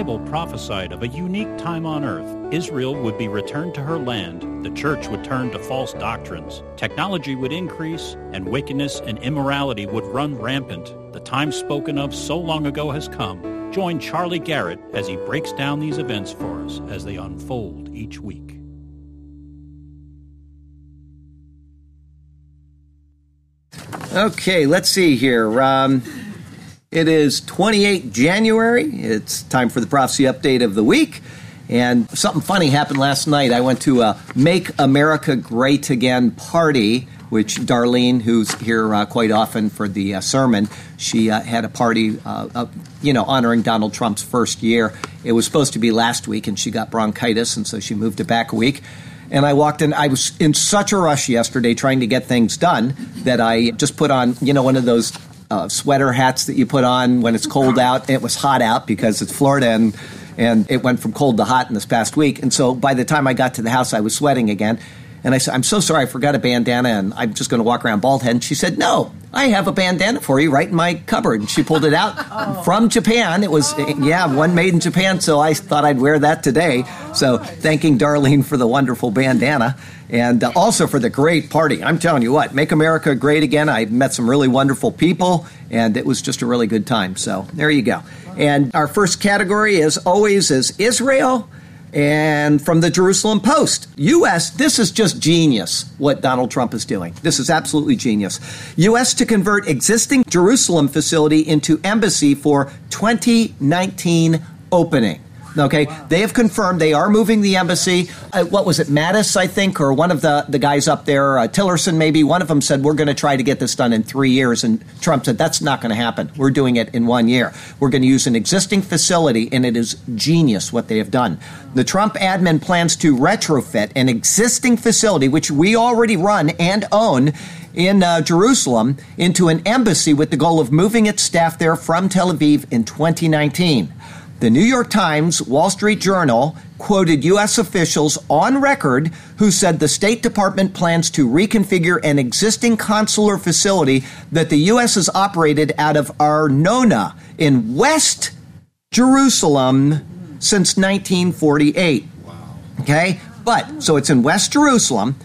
Bible prophesied of a unique time on earth. Israel would be returned to her land, the church would turn to false doctrines, technology would increase, and wickedness and immorality would run rampant. The time spoken of so long ago has come. Join Charlie Garrett as he breaks down these events for us as they unfold each week. Okay, let's see here. Um, it is 28 January. It's time for the prophecy update of the week. And something funny happened last night. I went to a Make America Great Again party, which Darlene, who's here uh, quite often for the uh, sermon, she uh, had a party, uh, you know, honoring Donald Trump's first year. It was supposed to be last week, and she got bronchitis, and so she moved it back a week. And I walked in. I was in such a rush yesterday trying to get things done that I just put on, you know, one of those uh, sweater hats that you put on when it's cold out. It was hot out because it's Florida and and it went from cold to hot in this past week. And so by the time I got to the house, I was sweating again. And I said, I'm so sorry, I forgot a bandana, and I'm just going to walk around bald head. And she said, No, I have a bandana for you right in my cupboard. And she pulled it out oh. from Japan. It was, oh. yeah, one made in Japan, so I thought I'd wear that today. So thanking Darlene for the wonderful bandana and uh, also for the great party. I'm telling you what, make America great again. I met some really wonderful people, and it was just a really good time. So there you go. And our first category, as always, is Israel. And from the Jerusalem Post, U.S., this is just genius what Donald Trump is doing. This is absolutely genius. U.S. to convert existing Jerusalem facility into embassy for 2019 opening. Okay, wow. they have confirmed they are moving the embassy. Uh, what was it, Mattis, I think, or one of the, the guys up there, uh, Tillerson maybe, one of them said, We're going to try to get this done in three years. And Trump said, That's not going to happen. We're doing it in one year. We're going to use an existing facility, and it is genius what they have done. The Trump admin plans to retrofit an existing facility, which we already run and own in uh, Jerusalem into an embassy with the goal of moving its staff there from Tel Aviv in 2019. The New York Times, Wall Street Journal quoted U.S. officials on record who said the State Department plans to reconfigure an existing consular facility that the U.S. has operated out of Arnona in West Jerusalem since 1948. Wow. Okay? But, so it's in West Jerusalem.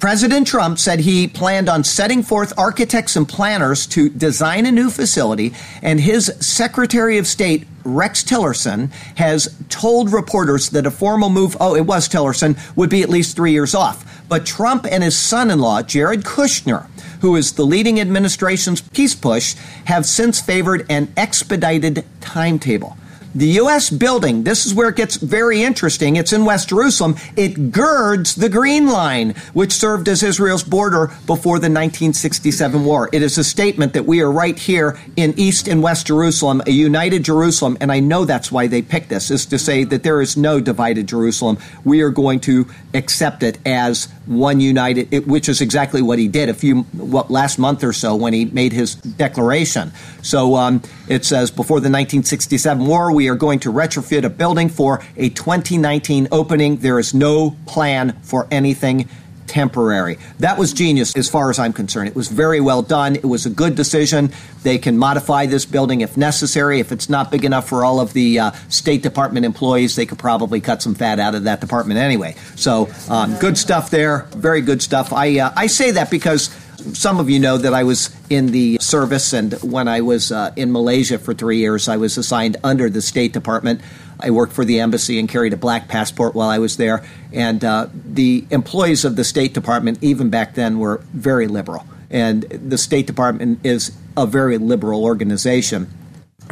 President Trump said he planned on setting forth architects and planners to design a new facility, and his Secretary of State, Rex Tillerson, has told reporters that a formal move, oh, it was Tillerson, would be at least three years off. But Trump and his son in law, Jared Kushner, who is the leading administration's peace push, have since favored an expedited timetable. The U.S. building, this is where it gets very interesting. It's in West Jerusalem. It girds the Green Line, which served as Israel's border before the 1967 war. It is a statement that we are right here in East and West Jerusalem, a united Jerusalem, and I know that's why they picked this, is to say that there is no divided Jerusalem. We are going to accept it as one united, which is exactly what he did a few what last month or so when he made his declaration. So um, it says before the 1967 war, we are going to retrofit a building for a 2019 opening. There is no plan for anything temporary. That was genius as far as I'm concerned. It was very well done. It was a good decision. They can modify this building if necessary. If it's not big enough for all of the uh, State Department employees, they could probably cut some fat out of that department anyway. So, um, good stuff there. Very good stuff. I, uh, I say that because some of you know that I was in the service, and when I was uh, in Malaysia for three years, I was assigned under the State Department. I worked for the embassy and carried a black passport while I was there. And uh, the employees of the State Department, even back then, were very liberal. And the State Department is a very liberal organization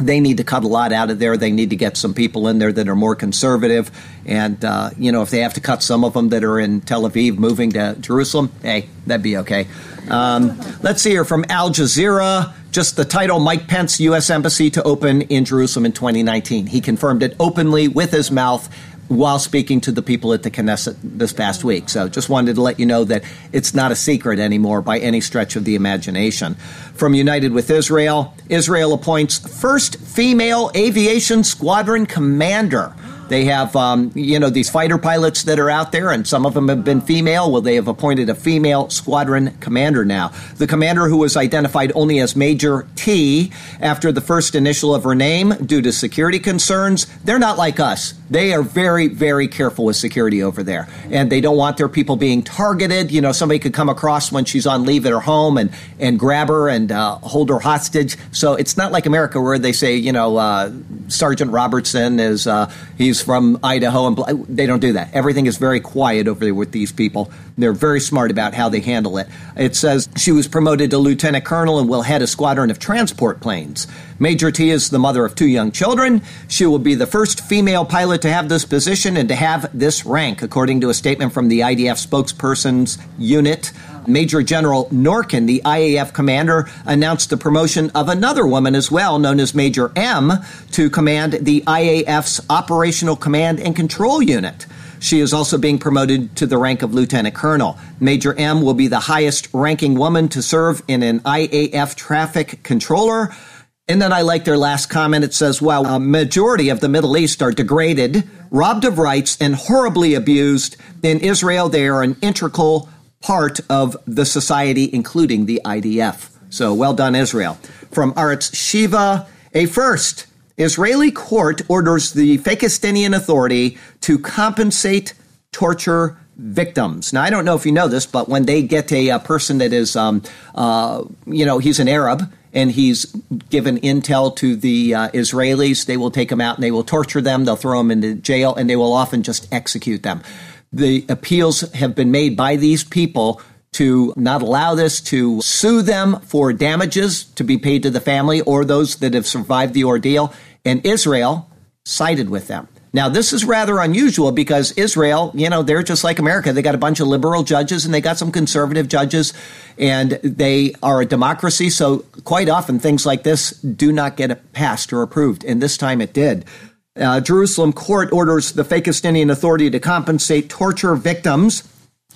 they need to cut a lot out of there. They need to get some people in there that are more conservative. And, uh, you know, if they have to cut some of them that are in Tel Aviv moving to Jerusalem, hey, that'd be okay. Um, let's see here from Al Jazeera. Just the title Mike Pence, U.S. Embassy to open in Jerusalem in 2019. He confirmed it openly with his mouth while speaking to the people at the Knesset this past week. So just wanted to let you know that it's not a secret anymore by any stretch of the imagination. From United with Israel, Israel appoints first female aviation squadron commander. They have, um, you know, these fighter pilots that are out there, and some of them have been female. Well, they have appointed a female squadron commander now. The commander, who was identified only as Major T after the first initial of her name due to security concerns, they're not like us. They are very, very careful with security over there, and they don't want their people being targeted. You know, somebody could come across when she's on leave at her home and and grab her and uh, hold her hostage. So it's not like America where they say, you know, uh, Sergeant Robertson is uh, he's from Idaho, and they don't do that. Everything is very quiet over there with these people. They're very smart about how they handle it. It says she was promoted to lieutenant colonel and will head a squadron of transport planes. Major T is the mother of two young children. She will be the first female pilot to have this position and to have this rank, according to a statement from the IDF spokesperson's unit. Major General Norkin, the IAF commander, announced the promotion of another woman as well, known as Major M, to command the IAF's Operational Command and Control Unit. She is also being promoted to the rank of lieutenant colonel. Major M will be the highest ranking woman to serve in an IAF traffic controller. And then I like their last comment. It says, while a majority of the Middle East are degraded, robbed of rights, and horribly abused, in Israel they are an integral part of the society, including the IDF. So well done, Israel. From Arutz Sheva, a first. Israeli court orders the Fakistinian Authority to compensate torture victims. Now, I don't know if you know this, but when they get a, a person that is, um, uh, you know, he's an Arab and he's given intel to the uh, Israelis, they will take him out and they will torture them. They'll throw them into jail and they will often just execute them. The appeals have been made by these people to not allow this, to sue them for damages to be paid to the family or those that have survived the ordeal and Israel sided with them. Now, this is rather unusual because Israel, you know, they're just like America. They got a bunch of liberal judges and they got some conservative judges, and they are a democracy. So, quite often, things like this do not get passed or approved. And this time it did. Uh, Jerusalem court orders the Fakistinian Authority to compensate torture victims,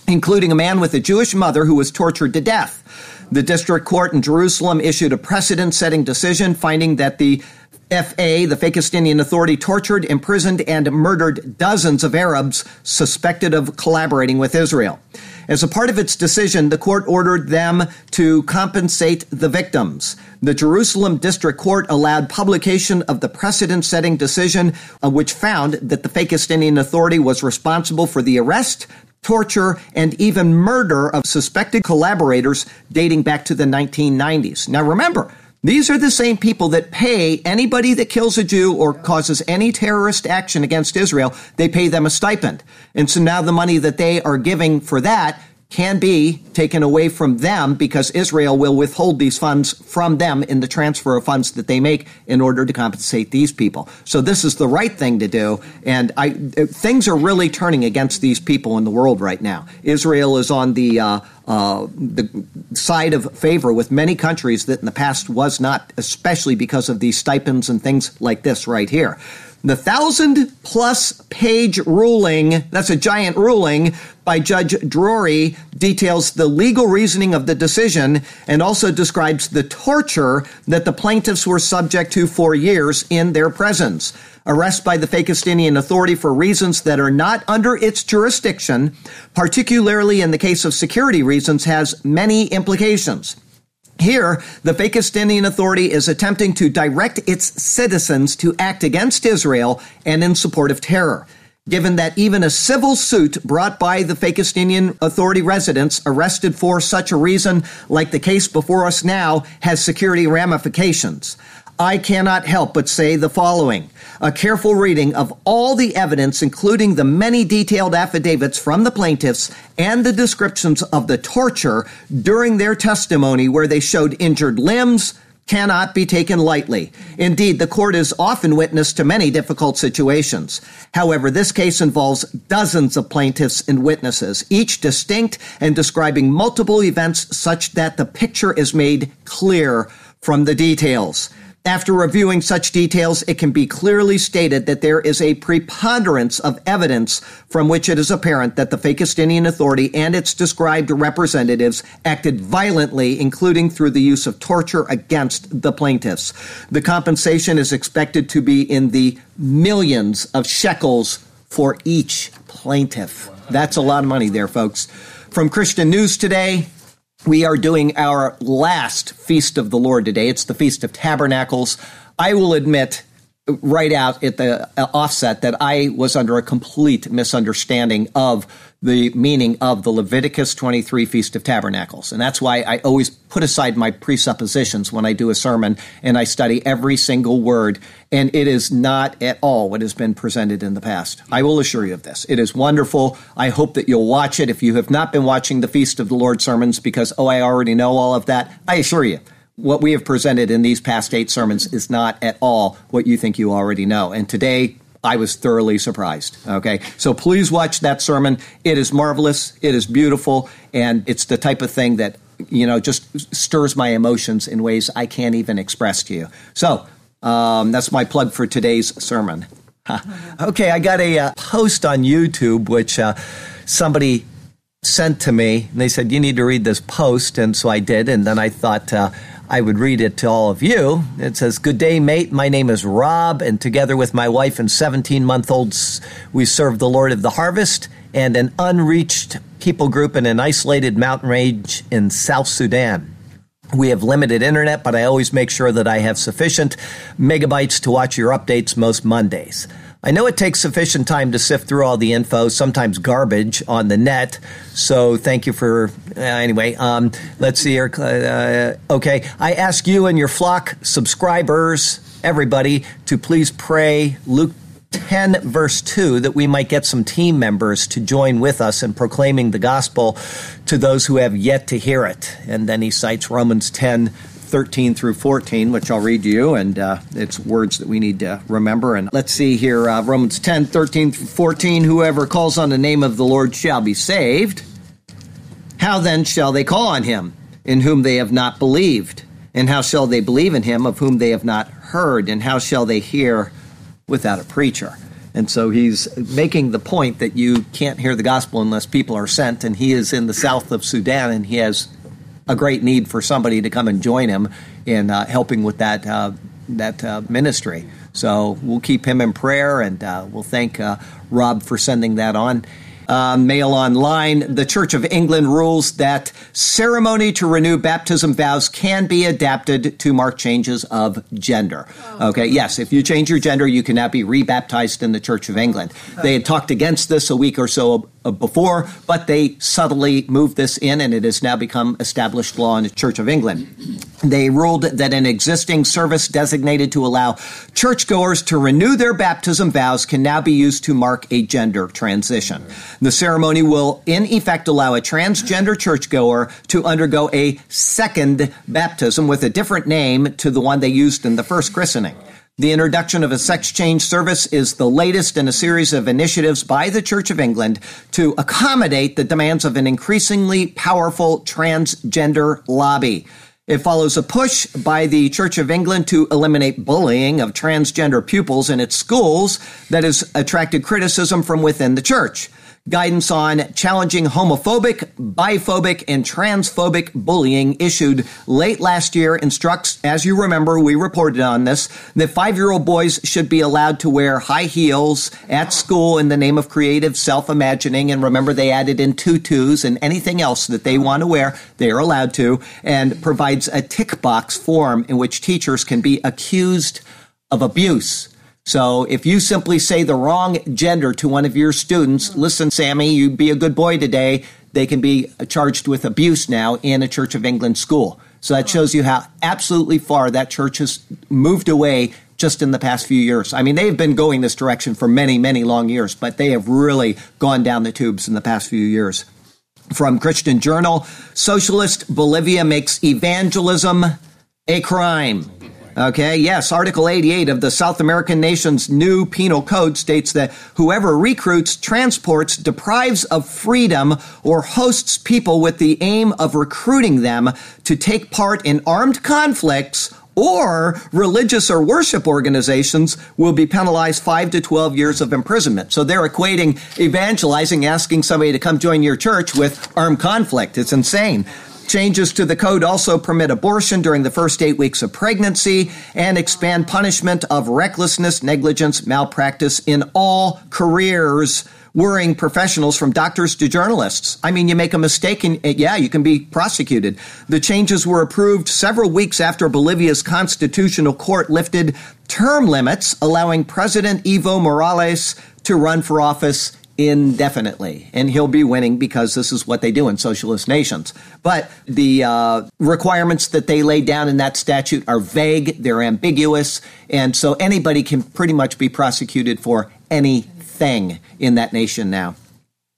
including a man with a Jewish mother who was tortured to death. The district court in Jerusalem issued a precedent setting decision finding that the FA, the Fakistinian Authority, tortured, imprisoned, and murdered dozens of Arabs suspected of collaborating with Israel. As a part of its decision, the court ordered them to compensate the victims. The Jerusalem District Court allowed publication of the precedent setting decision, uh, which found that the Fakistinian Authority was responsible for the arrest, torture, and even murder of suspected collaborators dating back to the 1990s. Now remember, these are the same people that pay anybody that kills a Jew or causes any terrorist action against Israel, they pay them a stipend. And so now the money that they are giving for that can be taken away from them because Israel will withhold these funds from them in the transfer of funds that they make in order to compensate these people. So this is the right thing to do, and I, things are really turning against these people in the world right now. Israel is on the uh, uh, the side of favor with many countries that in the past was not, especially because of these stipends and things like this right here. The thousand plus page ruling, that's a giant ruling by Judge Drori, details the legal reasoning of the decision and also describes the torture that the plaintiffs were subject to for years in their presence. Arrest by the Fakistinian Authority for reasons that are not under its jurisdiction, particularly in the case of security reasons, has many implications. Here, the Fakistinian Authority is attempting to direct its citizens to act against Israel and in support of terror. Given that even a civil suit brought by the Fakistinian Authority residents arrested for such a reason, like the case before us now, has security ramifications. I cannot help but say the following. A careful reading of all the evidence, including the many detailed affidavits from the plaintiffs and the descriptions of the torture during their testimony where they showed injured limbs, cannot be taken lightly. Indeed, the court is often witness to many difficult situations. However, this case involves dozens of plaintiffs and witnesses, each distinct and describing multiple events such that the picture is made clear from the details. After reviewing such details, it can be clearly stated that there is a preponderance of evidence from which it is apparent that the Fakistinian Authority and its described representatives acted violently, including through the use of torture against the plaintiffs. The compensation is expected to be in the millions of shekels for each plaintiff. That's a lot of money there, folks. From Christian News Today, we are doing our last Feast of the Lord today. It's the Feast of Tabernacles. I will admit right out at the uh, offset that I was under a complete misunderstanding of the meaning of the Leviticus 23 Feast of Tabernacles. And that's why I always put aside my presuppositions when I do a sermon and I study every single word. And it is not at all what has been presented in the past. I will assure you of this. It is wonderful. I hope that you'll watch it. If you have not been watching the Feast of the Lord sermons because, oh, I already know all of that, I assure you, what we have presented in these past eight sermons is not at all what you think you already know. And today, I was thoroughly surprised. Okay. So please watch that sermon. It is marvelous. It is beautiful. And it's the type of thing that, you know, just stirs my emotions in ways I can't even express to you. So um, that's my plug for today's sermon. okay. I got a uh, post on YouTube, which uh, somebody sent to me. And they said, you need to read this post. And so I did. And then I thought, uh, I would read it to all of you. It says, Good day, mate. My name is Rob, and together with my wife and 17 month olds, we serve the Lord of the harvest and an unreached people group in an isolated mountain range in South Sudan. We have limited internet, but I always make sure that I have sufficient megabytes to watch your updates most Mondays. I know it takes sufficient time to sift through all the info, sometimes garbage on the net. So thank you for uh, anyway. Um, let's see here. Uh, okay, I ask you and your flock subscribers, everybody, to please pray Luke 10 verse 2 that we might get some team members to join with us in proclaiming the gospel to those who have yet to hear it. And then he cites Romans 10 13 through 14, which I'll read to you, and uh, it's words that we need to remember. And let's see here uh, Romans 10 13 through 14. Whoever calls on the name of the Lord shall be saved. How then shall they call on him in whom they have not believed? And how shall they believe in him of whom they have not heard? And how shall they hear without a preacher? And so he's making the point that you can't hear the gospel unless people are sent. And he is in the south of Sudan and he has a great need for somebody to come and join him in uh, helping with that uh, that uh, ministry. So we'll keep him in prayer, and uh, we'll thank uh, Rob for sending that on uh, Mail Online. The Church of England rules that ceremony to renew baptism vows can be adapted to mark changes of gender. Oh. Okay, yes, if you change your gender, you can now be rebaptized in the Church of England. They had talked against this a week or so Uh, before, but they subtly moved this in and it has now become established law in the Church of England. They ruled that an existing service designated to allow churchgoers to renew their baptism vows can now be used to mark a gender transition. The ceremony will, in effect, allow a transgender churchgoer to undergo a second baptism with a different name to the one they used in the first christening. The introduction of a sex change service is the latest in a series of initiatives by the Church of England to accommodate the demands of an increasingly powerful transgender lobby. It follows a push by the Church of England to eliminate bullying of transgender pupils in its schools that has attracted criticism from within the church guidance on challenging homophobic, biphobic, and transphobic bullying issued late last year instructs, as you remember, we reported on this, that five year old boys should be allowed to wear high heels at school in the name of creative self imagining. And remember, they added in tutus and anything else that they want to wear, they are allowed to, and provides a tick box form in which teachers can be accused of abuse. So if you simply say the wrong gender to one of your students, mm-hmm. listen, Sammy, you'd be a good boy today, they can be charged with abuse now in a Church of England school. So that oh. shows you how absolutely far that church has moved away just in the past few years. I mean, they've been going this direction for many, many long years, but they have really gone down the tubes in the past few years. From Christian Journal, Socialist Bolivia makes evangelism a crime. Okay, yes, Article 88 of the South American nation's new penal code states that whoever recruits, transports, deprives of freedom, or hosts people with the aim of recruiting them to take part in armed conflicts or religious or worship organizations will be penalized 5 to 12 years of imprisonment. So they're equating evangelizing, asking somebody to come join your church with armed conflict. It's insane. Changes to the code also permit abortion during the first eight weeks of pregnancy and expand punishment of recklessness, negligence, malpractice in all careers worrying professionals from doctors to journalists. I mean, you make a mistake and uh, yeah, you can be prosecuted. The changes were approved several weeks after Bolivia's constitutional court lifted term limits, allowing President Evo Morales to run for office indefinitely. And he'll be winning because this is what they do in socialist nations. But the uh, requirements that they lay down in that statute are vague, they're ambiguous, and so anybody can pretty much be prosecuted for anything in that nation now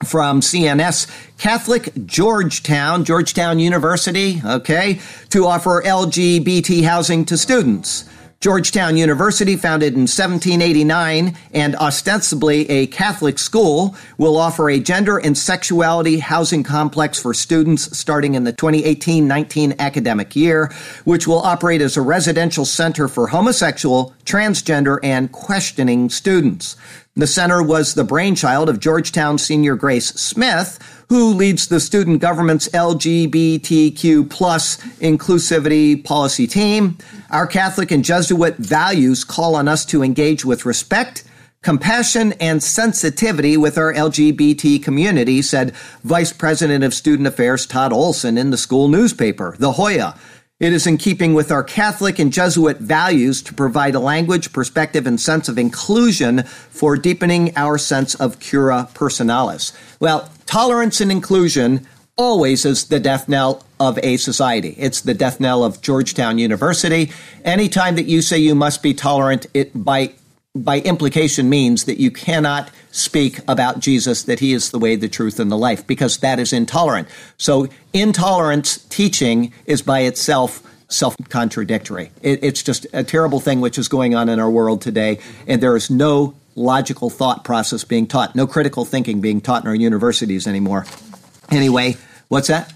from CNS Catholic Georgetown, Georgetown University, okay, to offer LGBT housing to students. Georgetown University, founded in 1789 and ostensibly a Catholic school, will offer a gender and sexuality housing complex for students starting in the 2018 19 academic year, which will operate as a residential center for homosexual, transgender, and questioning students. The center was the brainchild of Georgetown senior Grace Smith, who leads the student government's LGBTQ plus inclusivity policy team. Our Catholic and Jesuit values call on us to engage with respect, compassion, and sensitivity with our LGBT community, said Vice President of Student Affairs Todd Olson in the school newspaper, The Hoya. It is in keeping with our Catholic and Jesuit values to provide a language, perspective, and sense of inclusion for deepening our sense of cura personalis. Well, tolerance and inclusion always is the death knell of a society. It's the death knell of Georgetown University. Anytime that you say you must be tolerant, it by by implication means that you cannot speak about Jesus, that he is the way, the truth, and the life, because that is intolerant. So, intolerance teaching is by itself self contradictory. It, it's just a terrible thing which is going on in our world today, and there is no logical thought process being taught, no critical thinking being taught in our universities anymore. Anyway, what's that?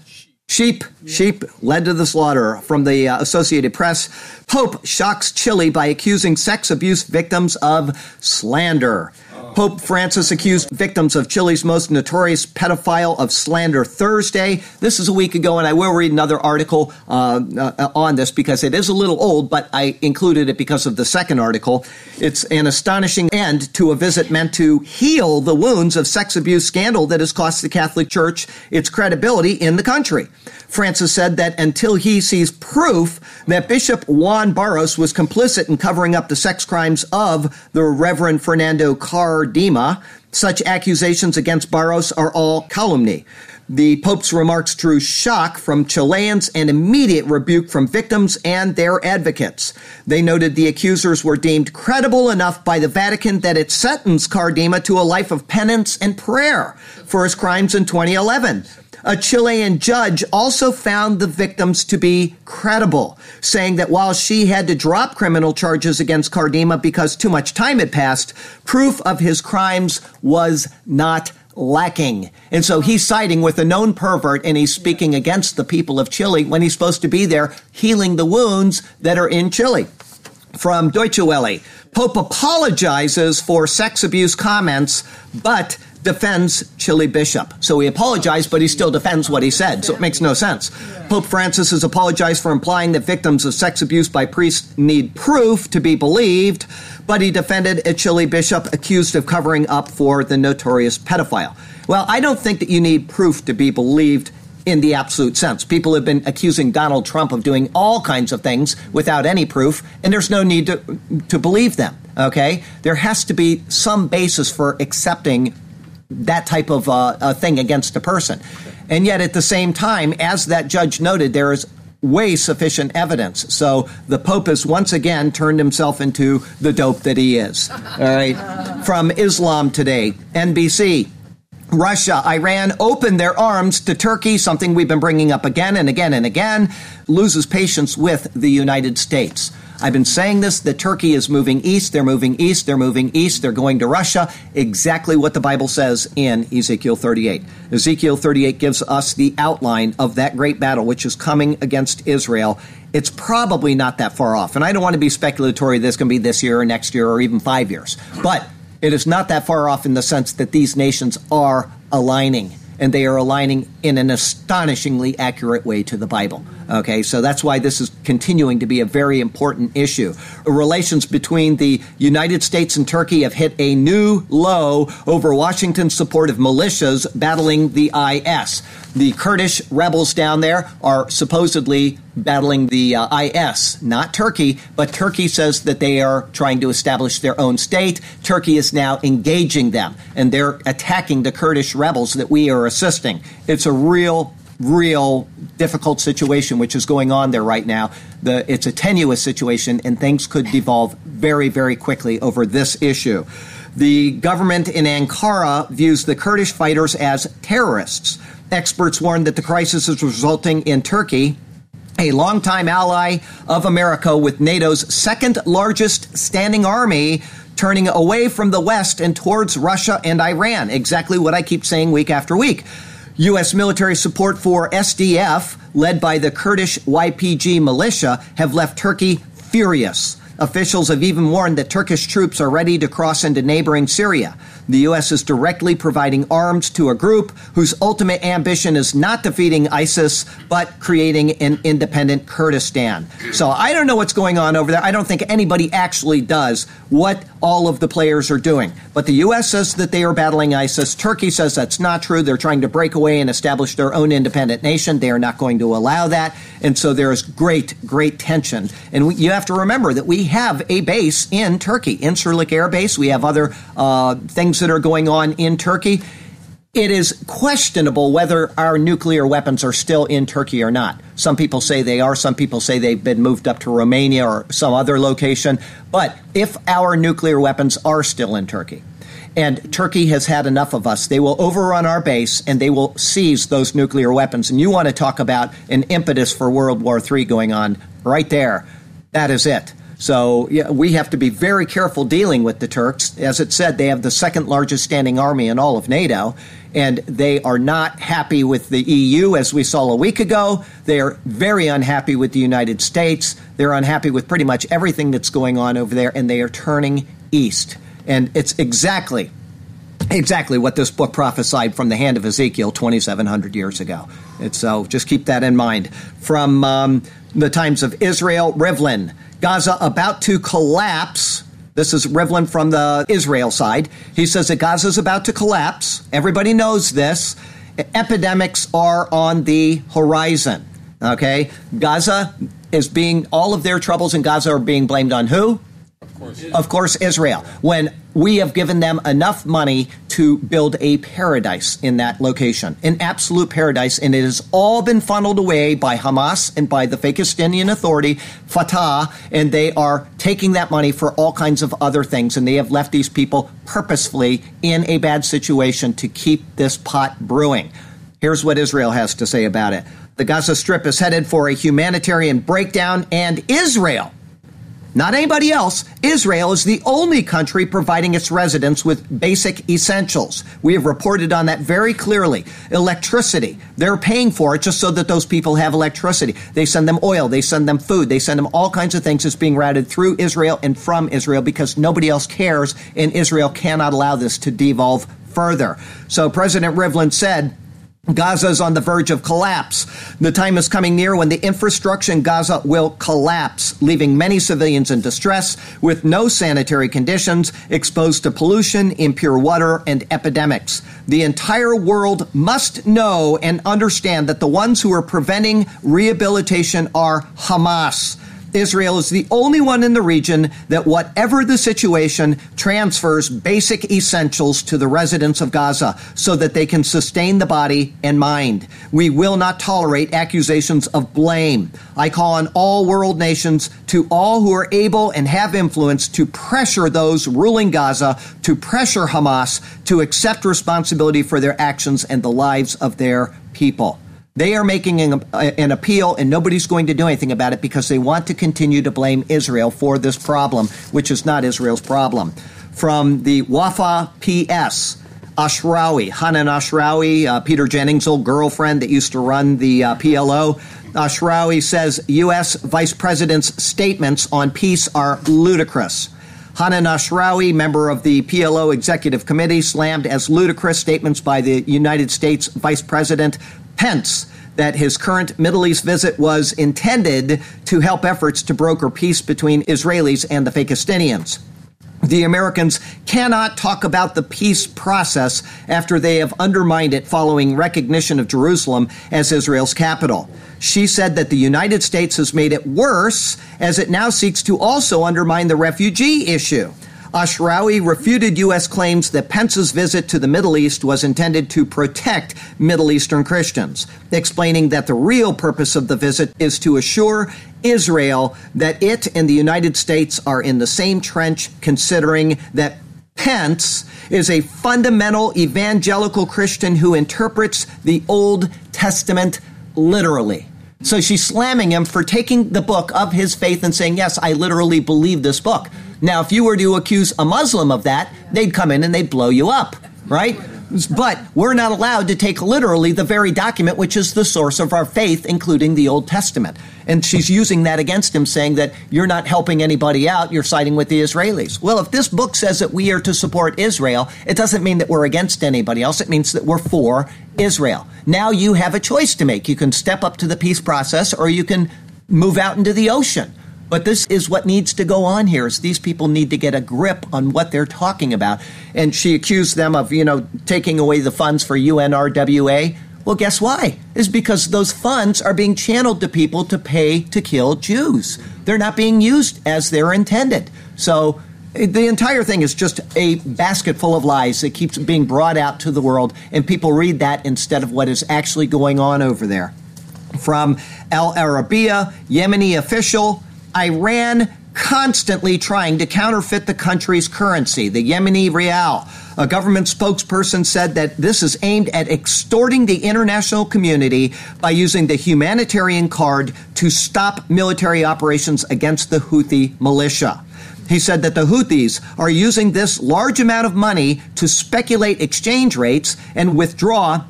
Sheep, sheep led to the slaughter. From the uh, Associated Press, Pope shocks Chile by accusing sex abuse victims of slander. Pope Francis accused victims of Chile's most notorious pedophile of slander Thursday. This is a week ago, and I will read another article uh, uh, on this because it is a little old, but I included it because of the second article. It's an astonishing end to a visit meant to heal the wounds of sex abuse scandal that has cost the Catholic Church its credibility in the country. Francis said that until he sees proof that Bishop Juan Barros was complicit in covering up the sex crimes of the Reverend Fernando Such accusations against Barros are all calumny. The Pope's remarks drew shock from Chileans and immediate rebuke from victims and their advocates. They noted the accusers were deemed credible enough by the Vatican that it sentenced Karadima to a life of penance and prayer for his crimes in 2011. A Chilean judge also found the victims to be credible, saying that while she had to drop criminal charges against Karadima because too much time had passed, proof of his crimes was not lacking. And so he's siding with a known pervert and he's speaking against the people of Chile when he's supposed to be there healing the wounds that are in Chile. From Deutsche Welle, Pope apologizes for sex abuse comments, but defends Chile bishop. So he apologized, but he still defends what he said. So it makes no sense. Pope Francis has apologized for implying that victims of sex abuse by priests need proof to be believed, but he defended a Chile bishop accused of covering up for the notorious pedophile. Well, I don't think that you need proof to be believed in the absolute sense. People have been accusing Donald Trump of doing all kinds of things without any proof, and there's no need to, to believe them. Okay? There has to be some basis for accepting that type of uh, thing against a person. And yet, at the same time, as that judge noted, there is way sufficient evidence. So the Pope has once again turned himself into the dope that he is. All right. From Islam Today, NBC. Russia, Iran open their arms to Turkey, something we've been bringing up again and again and again, loses patience with the United States. I've been saying this that Turkey is moving east, they're moving east, they're moving east, they're going to Russia. Exactly what the Bible says in Ezekiel 38. Ezekiel 38 gives us the outline of that great battle which is coming against Israel. It's probably not that far off. And I don't want to be speculatory this can be this year or next year or even five years. But it is not that far off in the sense that these nations are aligning and they are aligning in an astonishingly accurate way to the Bible. Okay, so that's why this is continuing to be a very important issue. Relations between the United States and Turkey have hit a new low over Washington's support of militias battling the IS. The Kurdish rebels down there are supposedly battling the uh, IS, not Turkey, but Turkey says that they are trying to establish their own state. Turkey is now engaging them, and they're attacking the Kurdish rebels that we are assisting. It's a real real difficult situation which is going on there right now. The, it's a tenuous situation, and things could devolve very, very quickly over this issue. The government in Ankara views the Kurdish fighters as terrorists. Experts warn that the crisis is resulting in Turkey, a longtime ally of America with NATO's second largest standing army, turning away from the West and towards Russia and Iran. Exactly what I keep saying week after week. U.S. military support for SDF, led by the Kurdish YPG militia, have left Turkey furious. Officials have even warned that Turkish troops are ready to cross into neighboring Syria. The U.S. is directly providing arms to a group whose ultimate ambition is not defeating ISIS, but creating an independent Kurdistan. So I don't know what's going on over there. I don't think anybody actually does what all of the players are doing. But the U.S. says that they are battling ISIS. Turkey says that's not true. They're trying to break away and establish their own independent nation. They are not going to allow that. And so there is great, great tension. And we, you have to remember that we have a base in Turkey, in Incirlik Air Base. We have other uh, things things that are going on in Turkey, it is questionable whether our nuclear weapons are still in Turkey or not. Some people say they are, some people say they've been moved up to Romania or some other location. But if our nuclear weapons are still in Turkey, and Turkey has had enough of us. They will overrun our base and they will seize those nuclear weapons. And you want to talk about an impetus for World War III going on right there. That is it. So yeah, we have to be very careful dealing with the Turks. As it said, they have the second largest standing army in all of NATO, and they are not happy with the EU, as we saw a week ago. They are very unhappy with the United States. They're unhappy with pretty much everything that's going on over there, and they are turning east. And it's exactly exactly what this book prophesied from the hand of Ezekiel 2,700 years ago. And so just keep that in mind. From um, the times of Israel, Rivlin. Gaza about to collapse. This is Rivlin from the Israel side. He says that Gaza is about to collapse. Everybody knows this. Epidemics are on the horizon. Okay? Gaza is being, all of their troubles in Gaza are being blamed on who? Of course. Of course, Israel. When we have given them enough money to build a paradise in that location, an absolute paradise, and it has all been funneled away by Hamas and by the Fakistinian Authority, Fatah, and they are taking that money for all kinds of other things, and they have left these people purposefully in a bad situation to keep this pot brewing. Here's what Israel has to say about it. The Gaza Strip is headed for a humanitarian breakdown, and Israel not anybody else. Israel is the only country providing its residents with basic essentials. We have reported on that very clearly. Electricity. They're paying for it just so that those people have electricity. They send them oil, they send them food, they send them all kinds of things that's being routed through Israel and from Israel because nobody else cares and Israel cannot allow this to devolve further. So President Rivlin said, Gaza is on the verge of collapse. The time is coming near when the infrastructure in Gaza will collapse, leaving many civilians in distress with no sanitary conditions, exposed to pollution, impure water, and epidemics. The entire world must know and understand that the ones who are preventing rehabilitation are Hamas. Israel is the only one in the region that, whatever the situation, transfers basic essentials to the residents of Gaza so that they can sustain the body and mind. We will not tolerate accusations of blame. I call on all world nations, to all who are able and have influence, to pressure those ruling Gaza, to pressure Hamas to accept responsibility for their actions and the lives of their people. They are making an, an, appeal, and nobody's going to do anything about it because they want to continue to blame Israel for this problem, which is not Israel's problem. From the Wafa PS, Ashrawi, Hanan Ashrawi, uh, Peter Jennings' old girlfriend that used to run the uh, PLO. Ashrawi says U.S. Vice President's statements on peace are ludicrous. Hanan Ashrawi, member of the PLO Executive Committee, slammed as ludicrous statements by the United States Vice President Pence that his current Middle East visit was intended to help efforts to broker peace between Israelis and the Palestinians. The Americans cannot talk about the peace process after they have undermined it following recognition of Jerusalem as Israel's capital. She said that the United States has made it worse as it now seeks to also undermine the refugee issue. Ashrawi refuted U.S. claims that Pence's visit to the Middle East was intended to protect Middle Eastern Christians, explaining that the real purpose of the visit is to assure Israel that it and the United States are in the same trench, considering that Pence is a fundamental evangelical Christian who interprets the Old Testament literally. So she's slamming him for taking the book of his faith and saying, Yes, I literally believe this book. Now, if you were to accuse a Muslim of that, they'd come in and they'd blow you up, right? But we're not allowed to take literally the very document which is the source of our faith, including the Old Testament. And she's using that against him, saying that you're not helping anybody out, you're siding with the Israelis. Well, if this book says that we are to support Israel, it doesn't mean that we're against anybody else, it means that we're for Israel. Now you have a choice to make. You can step up to the peace process or you can move out into the ocean. But this is what needs to go on here is these people need to get a grip on what they're talking about. And she accused them of, you know, taking away the funds for UNRWA. Well, guess why? Is because those funds are being channeled to people to pay to kill Jews. They're not being used as they're intended. So eh, the entire thing is just a basket full of lies that keeps being brought out to the world, and people read that instead of what is actually going on over there. From Al Arabiya, Yemeni official Iran constantly trying to counterfeit the country's currency, the Yemeni rial. A government spokesperson said that this is aimed at extorting the international community by using the humanitarian card to stop military operations against the Houthi militia. He said that the Houthis are using this large amount of money to speculate exchange rates and withdraw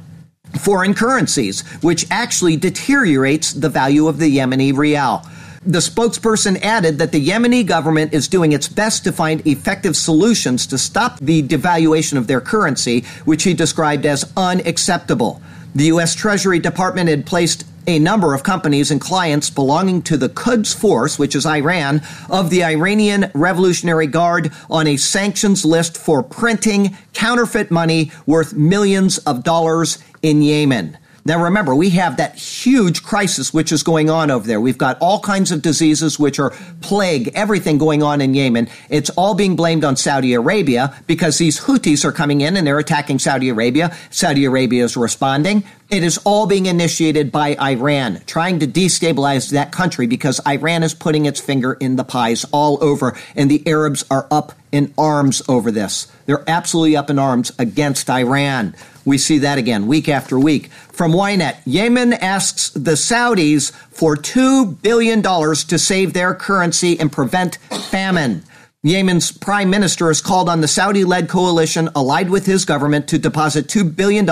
foreign currencies, which actually deteriorates the value of the Yemeni rial. The spokesperson added that the Yemeni government is doing its best to find effective solutions to stop the devaluation of their currency, which he described as unacceptable. The U.S. Treasury Department had placed a number of companies and clients belonging to the Quds Force, which is Iran, of the Iranian Revolutionary Guard on a sanctions list for printing counterfeit money worth millions of dollars in Yemen. Now remember, we have that huge crisis which is going on over there. We've got all kinds of diseases which are plague everything going on in Yemen. It's all being blamed on Saudi Arabia because these Houthis are coming in and they're attacking Saudi Arabia. Saudi Arabia is responding. It is all being initiated by Iran, trying to destabilize that country because Iran is putting its finger in the pies all over, and the Arabs are up in arms over this. They're absolutely up in arms against Iran. We see that again week after week. From Ynet, Yemen asks the Saudis for $2 billion to save their currency and prevent famine. Yemen's prime minister has called on the Saudi led coalition allied with his government to deposit $2 billion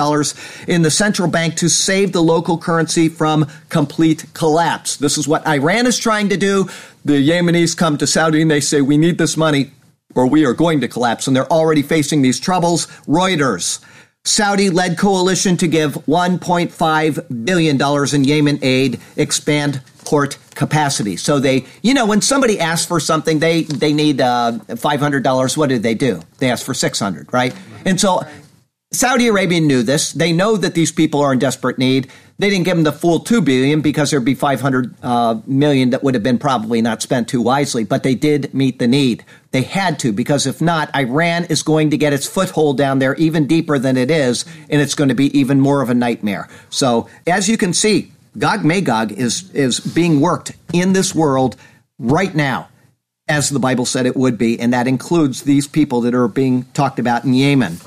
in the central bank to save the local currency from complete collapse. This is what Iran is trying to do. The Yemenis come to Saudi and they say, We need this money or we are going to collapse. And they're already facing these troubles. Reuters. Saudi led coalition to give $1.5 billion in Yemen aid, expand port capacity. So they, you know, when somebody asks for something, they, they need uh, $500. What did they do? They asked for 600, right? And so Saudi Arabia knew this. They know that these people are in desperate need. They didn't give them the full two billion because there'd be five hundred uh, million that would have been probably not spent too wisely. But they did meet the need. They had to because if not, Iran is going to get its foothold down there even deeper than it is, and it's going to be even more of a nightmare. So as you can see, Gog Magog is is being worked in this world right now, as the Bible said it would be, and that includes these people that are being talked about in Yemen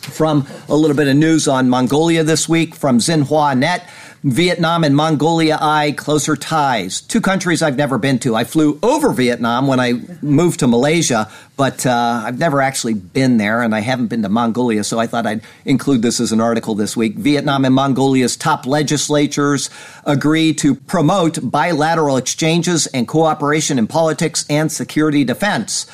from a little bit of news on Mongolia this week from Xinhua Net. Vietnam and Mongolia eye closer ties. Two countries I've never been to. I flew over Vietnam when I moved to Malaysia, but uh, I've never actually been there, and I haven't been to Mongolia, so I thought I'd include this as an article this week. Vietnam and Mongolia's top legislatures agree to promote bilateral exchanges and cooperation in politics and security defense.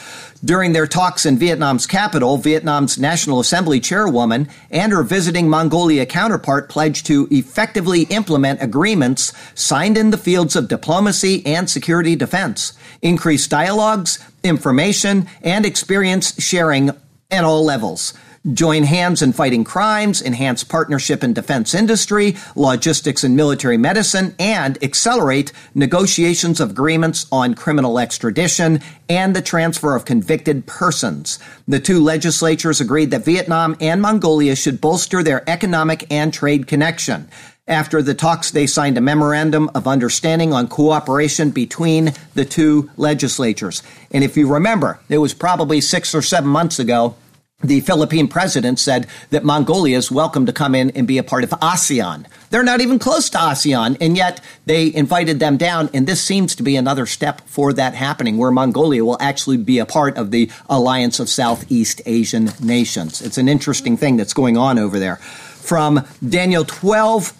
During their talks in Vietnam's capital, Vietnam's National Assembly chairwoman and her visiting Mongolia counterpart pledged to effectively implement agreements signed in the fields of diplomacy and security defense, increase dialogues, information, and experience sharing at all levels join hands in fighting crimes, enhance partnership in defense industry, logistics and military medicine, and accelerate negotiations of agreements on criminal extradition and the transfer of convicted persons. The two legislatures agreed that Vietnam and Mongolia should bolster their economic and trade connection. After the talks, they signed a memorandum of understanding on cooperation between the two legislatures. And if you remember, it was probably six or seven months ago the Philippine president said that Mongolia is welcome to come in and be a part of ASEAN. They're not even close to ASEAN, and yet they invited them down, and this seems to be another step for that happening, where Mongolia will actually be a part of the Alliance of Southeast Asian Nations. It's an interesting thing that's going on over there. From Daniel 12,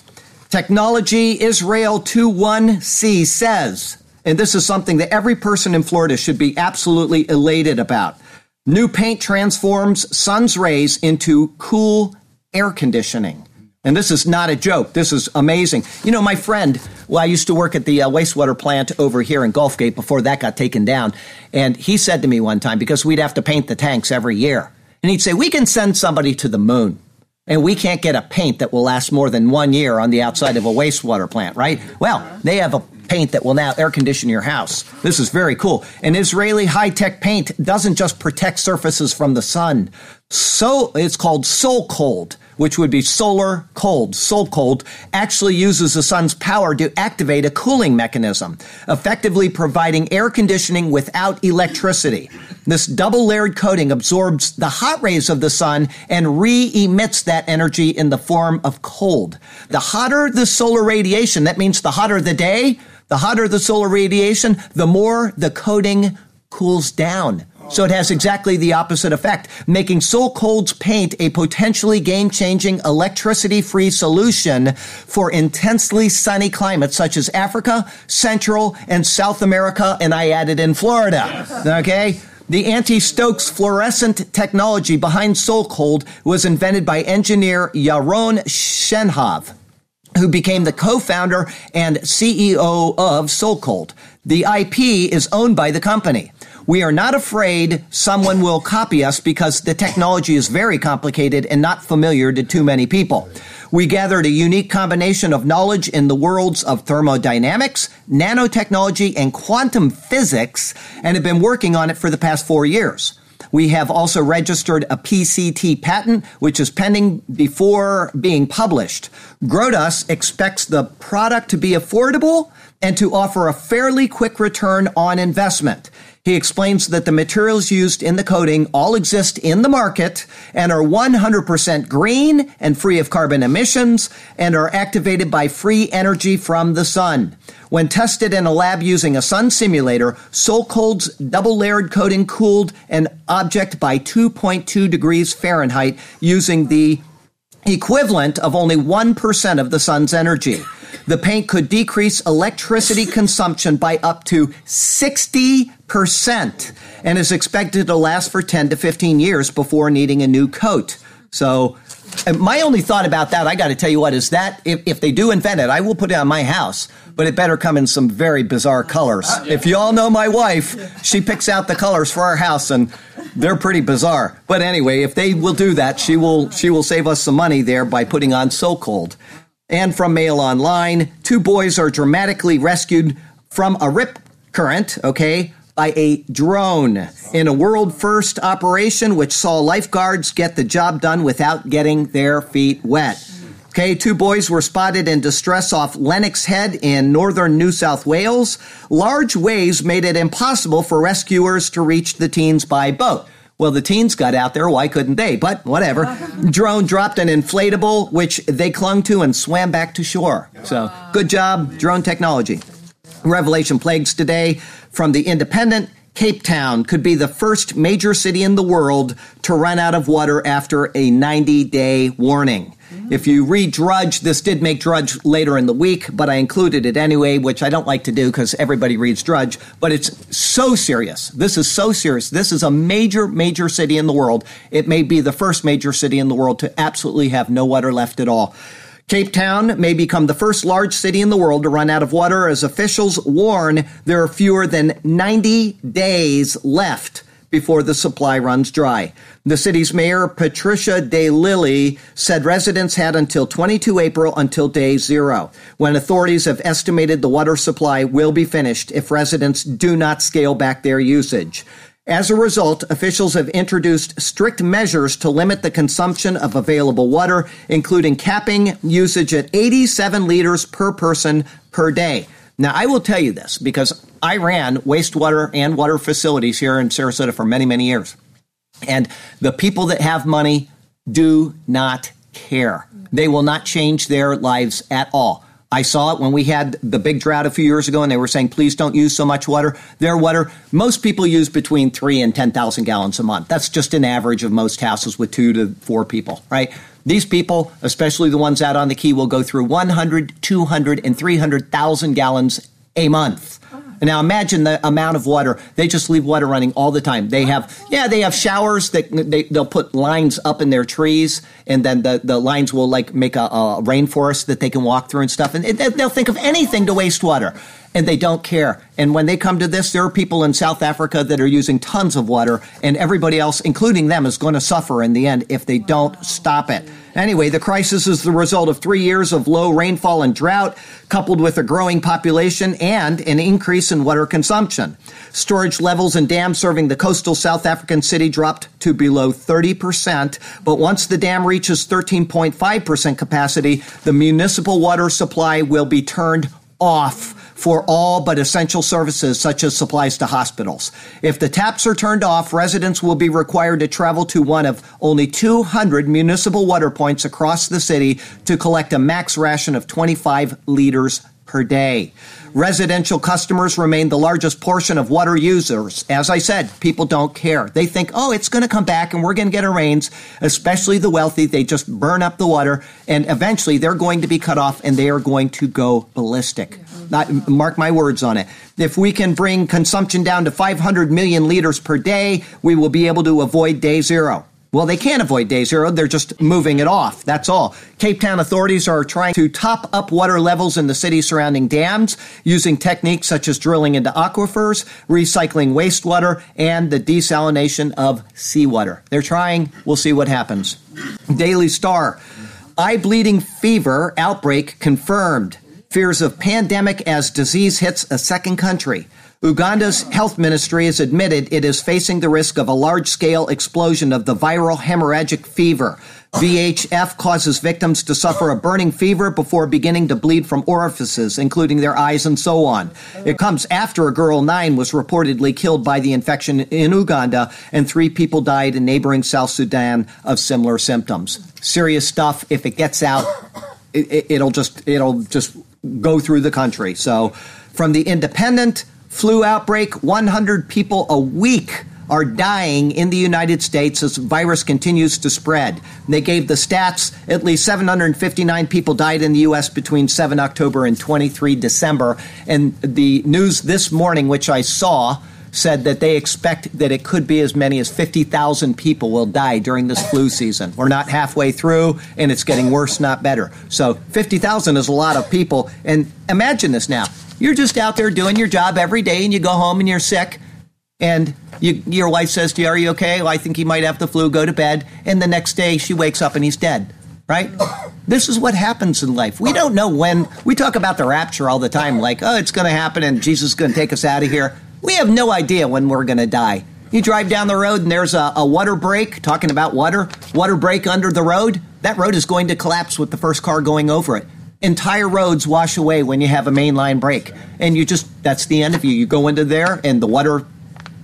Technology Israel 21C says, and this is something that every person in Florida should be absolutely elated about. New paint transforms sun's rays into cool air conditioning. And this is not a joke. This is amazing. You know, my friend, well, I used to work at the uh, wastewater plant over here in Gulfgate before that got taken down. And he said to me one time, because we'd have to paint the tanks every year, and he'd say, We can send somebody to the moon. And we can't get a paint that will last more than one year on the outside of a wastewater plant, right? Well, they have a paint that will now air condition your house. This is very cool. And Israeli high tech paint doesn't just protect surfaces from the sun. So it's called SolCold, which would be solar cold. SolCold actually uses the sun's power to activate a cooling mechanism, effectively providing air conditioning without electricity. This double layered coating absorbs the hot rays of the sun and re emits that energy in the form of cold. The hotter the solar radiation, that means the hotter the day, the hotter the solar radiation, the more the coating cools down. So it has exactly the opposite effect, making SolCold's paint a potentially game-changing electricity-free solution for intensely sunny climates such as Africa, Central, and South America, and I added in Florida. Okay? The anti-Stokes fluorescent technology behind SolCold was invented by engineer Yaron Shenhav who became the co-founder and CEO of SolCold. The IP is owned by the company. We are not afraid someone will copy us because the technology is very complicated and not familiar to too many people. We gathered a unique combination of knowledge in the worlds of thermodynamics, nanotechnology, and quantum physics, and have been working on it for the past four years. We have also registered a PCT patent, which is pending before being published. Grodas expects the product to be affordable and to offer a fairly quick return on investment. He explains that the materials used in the coating all exist in the market and are 100% green and free of carbon emissions and are activated by free energy from the sun. When tested in a lab using a sun simulator, SolCold's double layered coating cooled an object by 2.2 degrees Fahrenheit using the equivalent of only 1% of the sun's energy. The paint could decrease electricity consumption by up to 60% and is expected to last for 10 to 15 years before needing a new coat. So, my only thought about that, I got to tell you what, is that if, if they do invent it, I will put it on my house, but it better come in some very bizarre colors. Uh, if you all know my wife, she picks out the colors for our house and they're pretty bizarre. But anyway, if they will do that, she will she will save us some money there by putting on SolCold. And from Mail Online, two boys are dramatically rescued from a rip current, okay, by a drone in a world first operation which saw lifeguards get the job done without getting their feet wet. Okay, two boys were spotted in distress off Lennox Head in northern New South Wales. Large waves made it impossible for rescuers to reach the teens by boat. Well, the teens got out there. Why couldn't they? But whatever. Drone dropped an inflatable, which they clung to and swam back to shore. So good job, drone technology. Revelation plagues today from the Independent. Cape Town could be the first major city in the world to run out of water after a 90 day warning. Mm-hmm. If you read Drudge, this did make Drudge later in the week, but I included it anyway, which I don't like to do because everybody reads Drudge. But it's so serious. This is so serious. This is a major, major city in the world. It may be the first major city in the world to absolutely have no water left at all. Cape Town may become the first large city in the world to run out of water as officials warn there are fewer than 90 days left before the supply runs dry. The city's mayor, Patricia De Lille, said residents had until 22 April until day zero, when authorities have estimated the water supply will be finished if residents do not scale back their usage. As a result, officials have introduced strict measures to limit the consumption of available water, including capping usage at 87 liters per person per day. Now, I will tell you this because I ran wastewater and water facilities here in Sarasota for many, many years. And the people that have money do not care. They will not change their lives at all. I saw it when we had the big drought a few years ago, and they were saying, please don't use so much water. Their water, most people use between three and 10,000 gallons a month. That's just an average of most houses with two to four people, right? These people, especially the ones out on the key, will go through 100, 200, and 300,000 gallons a month. Now imagine the amount of water. They just leave water running all the time. They have, yeah, they have showers that they, they'll put lines up in their trees and then the, the lines will like make a, a rainforest that they can walk through and stuff. And it, they'll think of anything to waste water and they don't care. And when they come to this, there are people in South Africa that are using tons of water and everybody else, including them, is going to suffer in the end if they don't stop it. Anyway, the crisis is the result of three years of low rainfall and drought, coupled with a growing population and an increase in water consumption. Storage levels in dams serving the coastal South African city dropped to below 30%, but once the dam reaches 13.5% capacity, the municipal water supply will be turned off for all but essential services such as supplies to hospitals. If the taps are turned off, residents will be required to travel to one of only 200 municipal water points across the city to collect a max ration of 25 liters per day. Residential customers remain the largest portion of water users. As I said, people don't care. They think, oh, it's going to come back and we're going to get our rains, especially the wealthy. They just burn up the water and eventually they're going to be cut off and they are going to go ballistic. Not, mark my words on it. If we can bring consumption down to 500 million liters per day, we will be able to avoid day zero. Well, they can't avoid day zero. They're just moving it off. That's all. Cape Town authorities are trying to top up water levels in the city surrounding dams using techniques such as drilling into aquifers, recycling wastewater, and the desalination of seawater. They're trying. We'll see what happens. Daily Star. Eye bleeding fever outbreak confirmed. Fears of pandemic as disease hits a second country. Uganda's health ministry has admitted it is facing the risk of a large scale explosion of the viral hemorrhagic fever. VHF causes victims to suffer a burning fever before beginning to bleed from orifices, including their eyes and so on. It comes after a girl nine was reportedly killed by the infection in Uganda, and three people died in neighboring South Sudan of similar symptoms. Serious stuff. If it gets out, it, it'll just it'll just go through the country. So, from the Independent flu outbreak, 100 people a week are dying in the United States as virus continues to spread. They gave the stats at least 759 people died in the US between 7 October and 23 December and the news this morning which I saw said that they expect that it could be as many as 50,000 people will die during this flu season. We're not halfway through and it's getting worse, not better. So 50,000 is a lot of people. And imagine this now. You're just out there doing your job every day and you go home and you're sick. And you, your wife says to you, Are you okay? Well, I think he might have the flu. Go to bed. And the next day she wakes up and he's dead right? This is what happens in life. We don't know when. We talk about the rapture all the time, like, oh, it's going to happen and Jesus is going to take us out of here. We have no idea when we're going to die. You drive down the road and there's a, a, water break, talking about water, water break under the road. That road is going to collapse with the first car going over it. Entire roads wash away when you have a mainline break. And you just, that's the end of you. You go into there and the water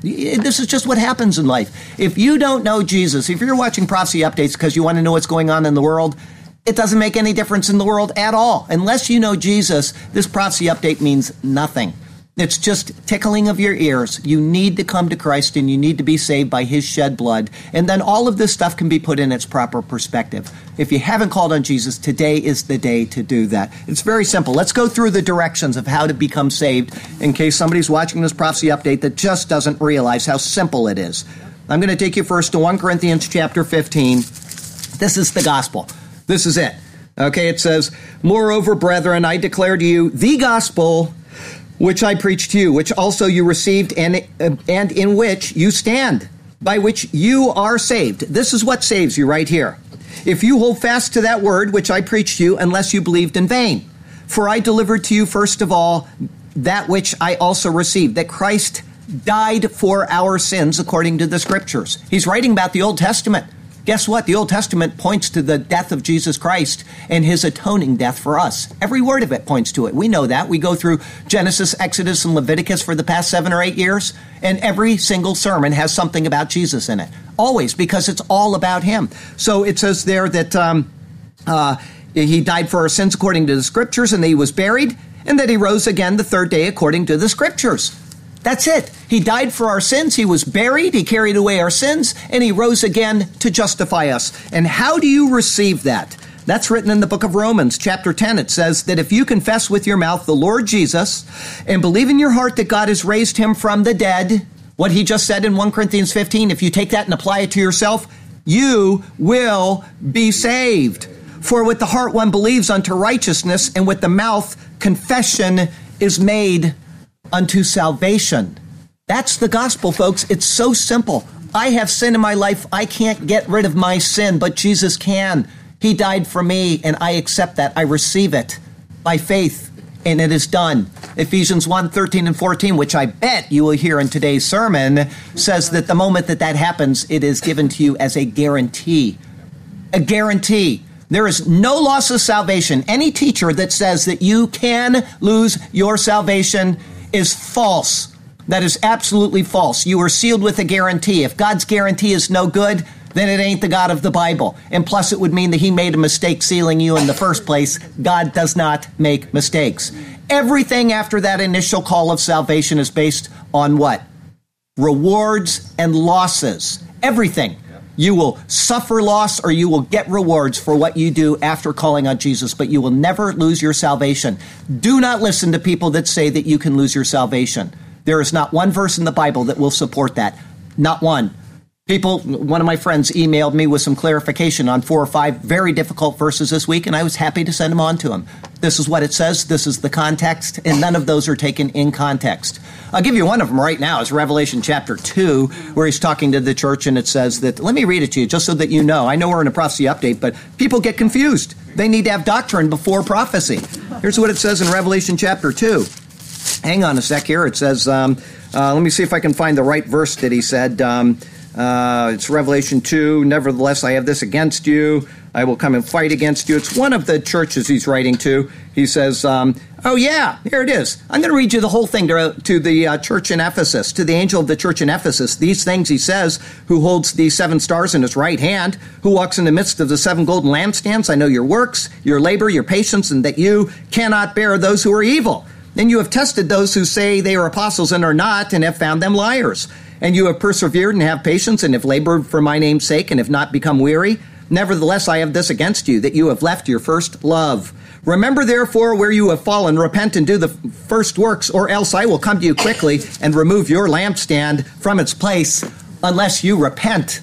This is just what happens in life. If you don't know Jesus, if you're watching prophecy updates because you want to know what's going on in the world, it doesn't make any difference in the world at all. Unless you know Jesus, this prophecy update means nothing. It's just tickling of your ears. You need to come to Christ and you need to be saved by his shed blood. And then all of this stuff can be put in its proper perspective. If you haven't called on Jesus, today is the day to do that. It's very simple. Let's go through the directions of how to become saved in case somebody's watching this prophecy update that just doesn't realize how simple it is. I'm going to take you first to 1 Corinthians chapter 15. This is the gospel. This is it. Okay, it says, Moreover, brethren, I declare to you the gospel which I preached to you, which also you received and, uh, and in which you stand, by which you are saved. This is what saves you right here. If you hold fast to that word which I preached to you, unless you believed in vain. For I delivered to you first of all that which I also received, that Christ died for our sins according to the scriptures. He's writing about the Old Testament. Guess what? The Old Testament points to the death of Jesus Christ and his atoning death for us. Every word of it points to it. We know that. We go through Genesis, Exodus, and Leviticus for the past seven or eight years, and every single sermon has something about Jesus in it. Always, because it's all about him. So it says there that um, uh, he died for our sins according to the scriptures, and that he was buried, and that he rose again the third day according to the scriptures. That's it. He died for our sins. He was buried. He carried away our sins and he rose again to justify us. And how do you receive that? That's written in the book of Romans, chapter 10. It says that if you confess with your mouth the Lord Jesus and believe in your heart that God has raised him from the dead, what he just said in 1 Corinthians 15, if you take that and apply it to yourself, you will be saved. For with the heart one believes unto righteousness, and with the mouth confession is made unto salvation. That's the gospel, folks. It's so simple. I have sin in my life. I can't get rid of my sin, but Jesus can. He died for me, and I accept that. I receive it by faith, and it is done. Ephesians 1 13 and 14, which I bet you will hear in today's sermon, says that the moment that that happens, it is given to you as a guarantee. A guarantee. There is no loss of salvation. Any teacher that says that you can lose your salvation is false. That is absolutely false. You are sealed with a guarantee. If God's guarantee is no good, then it ain't the God of the Bible. And plus, it would mean that He made a mistake sealing you in the first place. God does not make mistakes. Everything after that initial call of salvation is based on what? Rewards and losses. Everything. You will suffer loss or you will get rewards for what you do after calling on Jesus, but you will never lose your salvation. Do not listen to people that say that you can lose your salvation. There is not one verse in the Bible that will support that. Not one. People, one of my friends emailed me with some clarification on four or five very difficult verses this week, and I was happy to send them on to him. This is what it says, this is the context, and none of those are taken in context. I'll give you one of them right now. It's Revelation chapter 2, where he's talking to the church, and it says that, let me read it to you just so that you know. I know we're in a prophecy update, but people get confused. They need to have doctrine before prophecy. Here's what it says in Revelation chapter 2. Hang on a sec here. It says, um, uh, let me see if I can find the right verse that he said. Um, uh, it's Revelation 2. Nevertheless, I have this against you. I will come and fight against you. It's one of the churches he's writing to. He says, um, Oh, yeah, here it is. I'm going to read you the whole thing to, to the uh, church in Ephesus, to the angel of the church in Ephesus. These things he says, who holds the seven stars in his right hand, who walks in the midst of the seven golden lampstands. I know your works, your labor, your patience, and that you cannot bear those who are evil. And you have tested those who say they are apostles and are not, and have found them liars and you have persevered and have patience, and have labored for my name's sake, and have not become weary. Nevertheless, I have this against you, that you have left your first love. Remember therefore where you have fallen, repent and do the first works, or else I will come to you quickly and remove your lampstand from its place, unless you repent.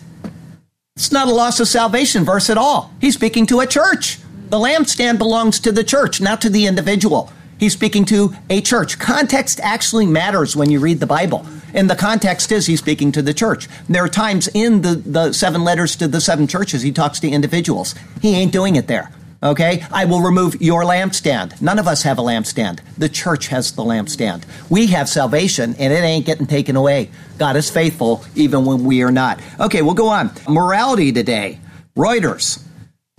It's not a loss of salvation verse at all. He's speaking to a church. The lampstand belongs to the church, not to the individual. He's speaking to a church. Context actually matters when you read the Bible. And the context is he's speaking to the church. There are times in the, the seven letters to the seven churches he talks to individuals. He ain't doing it there. Okay? I will remove your lampstand. None of us have a lampstand. The church has the lampstand. We have salvation and it ain't getting taken away. God is faithful even when we are not. Okay, we'll go on. Morality today. Reuters.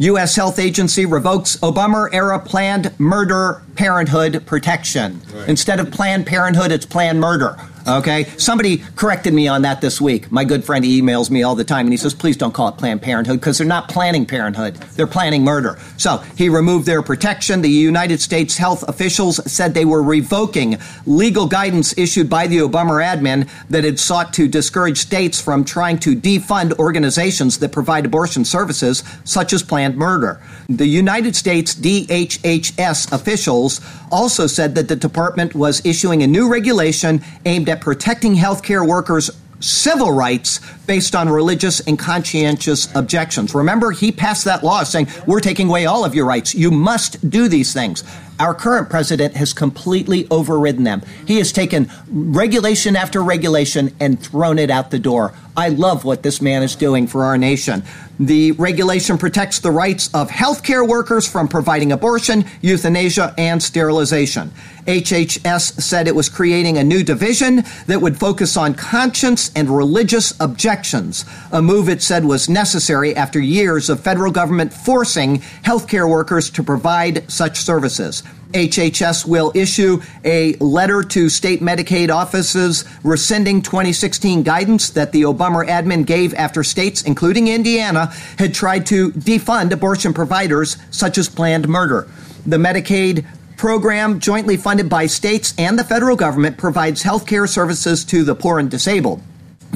U.S. Health Agency revokes Obama era Planned Murder Parenthood protection. Right. Instead of Planned Parenthood, it's Planned Murder. Okay? Somebody corrected me on that this week. My good friend emails me all the time and he says, please don't call it Planned Parenthood because they're not planning parenthood. They're planning murder. So he removed their protection. The United States health officials said they were revoking legal guidance issued by the Obama admin that had sought to discourage states from trying to defund organizations that provide abortion services, such as Planned Murder. The United States DHHS officials also said that the department was issuing a new regulation aimed at protecting healthcare workers' civil rights based on religious and conscientious objections. Remember, he passed that law saying, We're taking away all of your rights. You must do these things. Our current president has completely overridden them. He has taken regulation after regulation and thrown it out the door. I love what this man is doing for our nation. The regulation protects the rights of healthcare workers from providing abortion, euthanasia, and sterilization. HHS said it was creating a new division that would focus on conscience and religious objections, a move it said was necessary after years of federal government forcing healthcare workers to provide such services. HHS will issue a letter to state Medicaid offices rescinding 2016 guidance that the Obama admin gave after states, including Indiana, had tried to defund abortion providers such as Planned Murder. The Medicaid program, jointly funded by states and the federal government, provides health care services to the poor and disabled.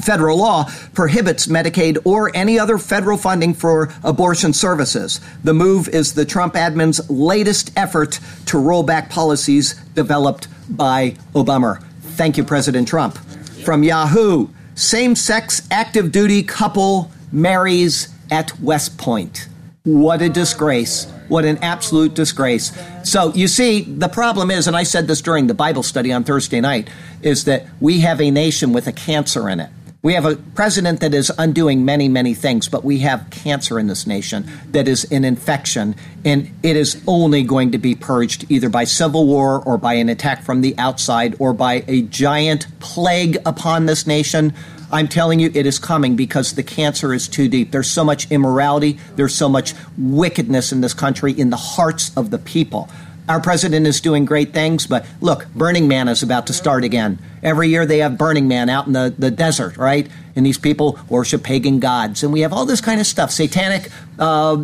Federal law prohibits Medicaid or any other federal funding for abortion services. The move is the Trump admin's latest effort to roll back policies developed by Obama. Thank you, President Trump. From Yahoo, same sex active duty couple marries at West Point. What a disgrace. What an absolute disgrace. So, you see, the problem is, and I said this during the Bible study on Thursday night, is that we have a nation with a cancer in it. We have a president that is undoing many, many things, but we have cancer in this nation that is an infection, and it is only going to be purged either by civil war or by an attack from the outside or by a giant plague upon this nation. I'm telling you, it is coming because the cancer is too deep. There's so much immorality, there's so much wickedness in this country, in the hearts of the people. Our president is doing great things, but look, Burning Man is about to start again. Every year they have Burning Man out in the, the desert, right? And these people worship pagan gods. And we have all this kind of stuff, satanic uh,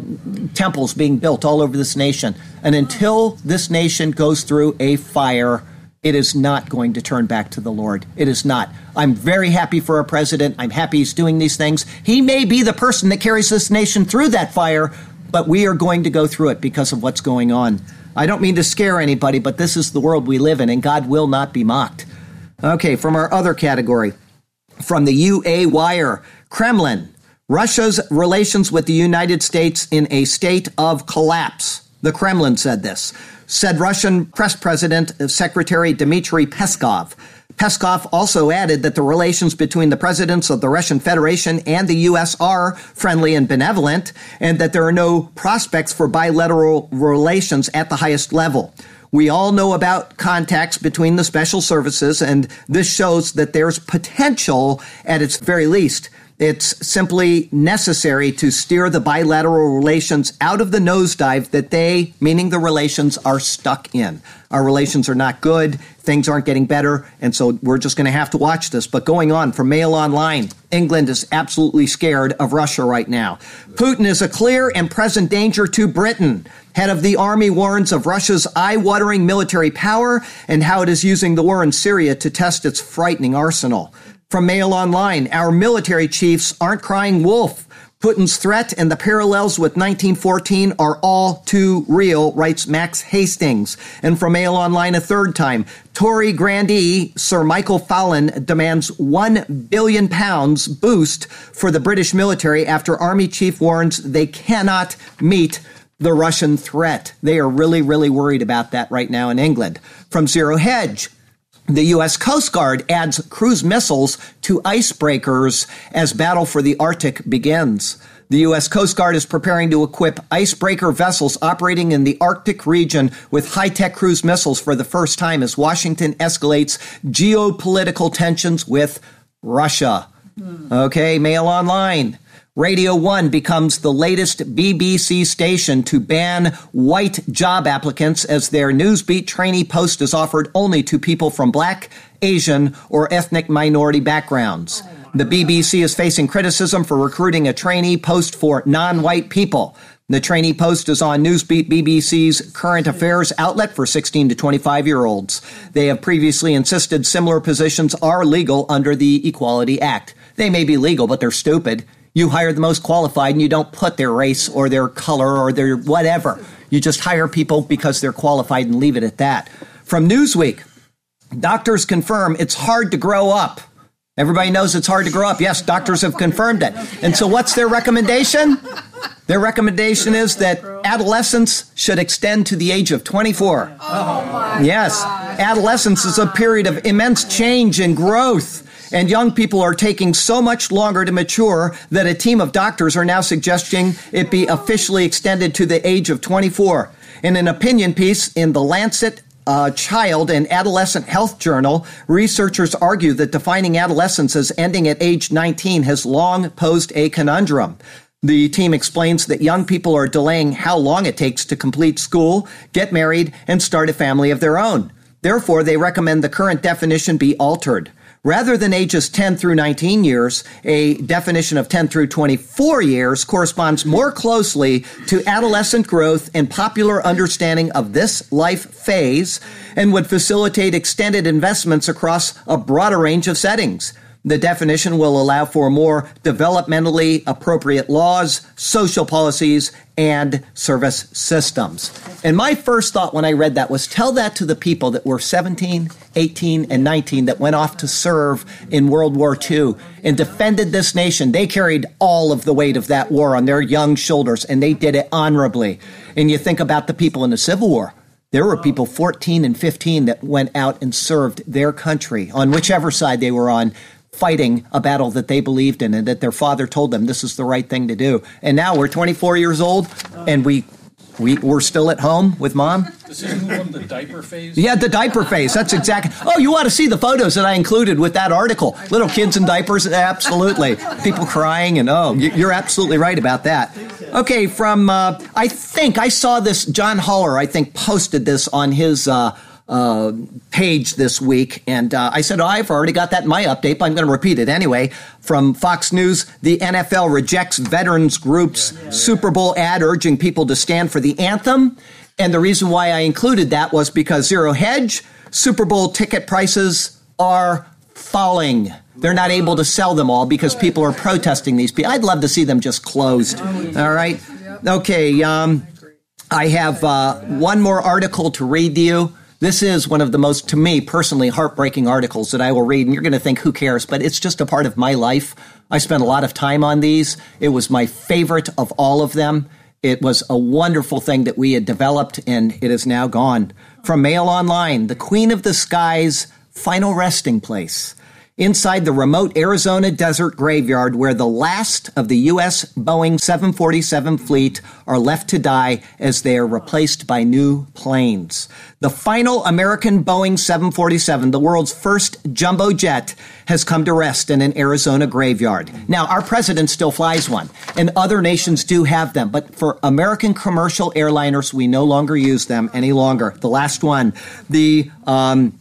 temples being built all over this nation. And until this nation goes through a fire, it is not going to turn back to the Lord. It is not. I'm very happy for our president. I'm happy he's doing these things. He may be the person that carries this nation through that fire, but we are going to go through it because of what's going on. I don't mean to scare anybody, but this is the world we live in, and God will not be mocked. Okay, from our other category, from the UA Wire, Kremlin, Russia's relations with the United States in a state of collapse. The Kremlin said this, said Russian press president Secretary Dmitry Peskov. Peskov also added that the relations between the presidents of the Russian Federation and the U.S. are friendly and benevolent, and that there are no prospects for bilateral relations at the highest level. We all know about contacts between the special services, and this shows that there's potential at its very least it's simply necessary to steer the bilateral relations out of the nosedive that they, meaning the relations, are stuck in. Our relations are not good, things aren't getting better, and so we're just going to have to watch this. But going on from Mail Online, England is absolutely scared of Russia right now. Putin is a clear and present danger to Britain. Head of the army warns of Russia's eye watering military power and how it is using the war in Syria to test its frightening arsenal. From Mail Online, our military chiefs aren't crying wolf. Putin's threat and the parallels with 1914 are all too real, writes Max Hastings. And from Mail Online a third time, Tory grandee Sir Michael Fallon demands one billion pounds boost for the British military after Army chief warns they cannot meet the Russian threat. They are really, really worried about that right now in England. From Zero Hedge, the U.S. Coast Guard adds cruise missiles to icebreakers as battle for the Arctic begins. The U.S. Coast Guard is preparing to equip icebreaker vessels operating in the Arctic region with high tech cruise missiles for the first time as Washington escalates geopolitical tensions with Russia. Hmm. Okay, Mail Online. Radio 1 becomes the latest BBC station to ban white job applicants as their newsbeat trainee post is offered only to people from black, Asian, or ethnic minority backgrounds. Oh the BBC is facing criticism for recruiting a trainee post for non-white people. The trainee post is on Newsbeat BBC's current affairs outlet for 16 to 25 year olds. They have previously insisted similar positions are legal under the Equality Act. They may be legal, but they're stupid. You hire the most qualified and you don't put their race or their color or their whatever. You just hire people because they're qualified and leave it at that. From Newsweek, doctors confirm it's hard to grow up. Everybody knows it's hard to grow up. Yes, doctors have confirmed it. And so what's their recommendation? Their recommendation is that adolescence should extend to the age of 24. Oh yes, adolescence is a period of immense change and growth. And young people are taking so much longer to mature that a team of doctors are now suggesting it be officially extended to the age of 24. In an opinion piece in The Lancet Child and Adolescent Health Journal, researchers argue that defining adolescence as ending at age 19 has long posed a conundrum. The team explains that young people are delaying how long it takes to complete school, get married, and start a family of their own. Therefore, they recommend the current definition be altered. Rather than ages 10 through 19 years, a definition of 10 through 24 years corresponds more closely to adolescent growth and popular understanding of this life phase and would facilitate extended investments across a broader range of settings. The definition will allow for more developmentally appropriate laws, social policies, and service systems. And my first thought when I read that was tell that to the people that were 17, 18, and 19 that went off to serve in World War II and defended this nation. They carried all of the weight of that war on their young shoulders, and they did it honorably. And you think about the people in the Civil War. There were people 14 and 15 that went out and served their country on whichever side they were on fighting a battle that they believed in and that their father told them this is the right thing to do. And now we're 24 years old and we we, we're still at home with mom. This is from the diaper phase? Yeah, the diaper phase. That's exactly. Oh, you want to see the photos that I included with that article. Little kids in diapers, absolutely. People crying, and oh, you're absolutely right about that. Okay, from, uh, I think I saw this, John Haller, I think, posted this on his. Uh, uh, page this week, and uh, I said, oh, I've already got that in my update, but I'm going to repeat it anyway. From Fox News, the NFL rejects veterans group's Super Bowl ad urging people to stand for the anthem. And the reason why I included that was because Zero Hedge, Super Bowl ticket prices are falling. They're not able to sell them all because people are protesting these people. I'd love to see them just closed. All right. Okay. Um, I have uh, one more article to read to you. This is one of the most, to me personally, heartbreaking articles that I will read. And you're going to think, who cares? But it's just a part of my life. I spent a lot of time on these. It was my favorite of all of them. It was a wonderful thing that we had developed, and it is now gone. From Mail Online, the Queen of the Skies final resting place inside the remote Arizona desert graveyard where the last of the U.S. Boeing 747 fleet are left to die as they are replaced by new planes. The final American Boeing 747, the world's first jumbo jet, has come to rest in an Arizona graveyard. Now, our president still flies one, and other nations do have them, but for American commercial airliners, we no longer use them any longer. The last one, the um,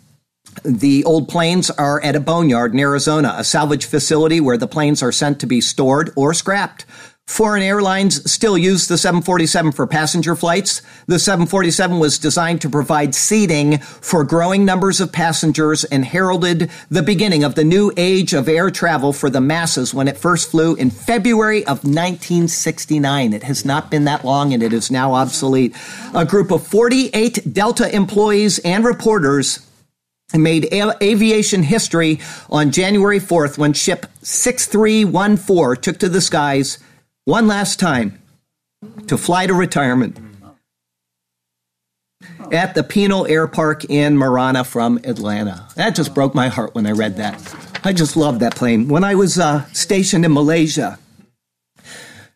the old planes are at a boneyard in Arizona, a salvage facility where the planes are sent to be stored or scrapped. Foreign airlines still use the 747 for passenger flights. The 747 was designed to provide seating for growing numbers of passengers and heralded the beginning of the new age of air travel for the masses when it first flew in February of 1969. It has not been that long and it is now obsolete. A group of 48 Delta employees and reporters made aviation history on January 4th when ship 6314 took to the skies one last time to fly to retirement at the Pinal Air Park in Marana from Atlanta. That just broke my heart when I read that. I just loved that plane. When I was uh, stationed in Malaysia,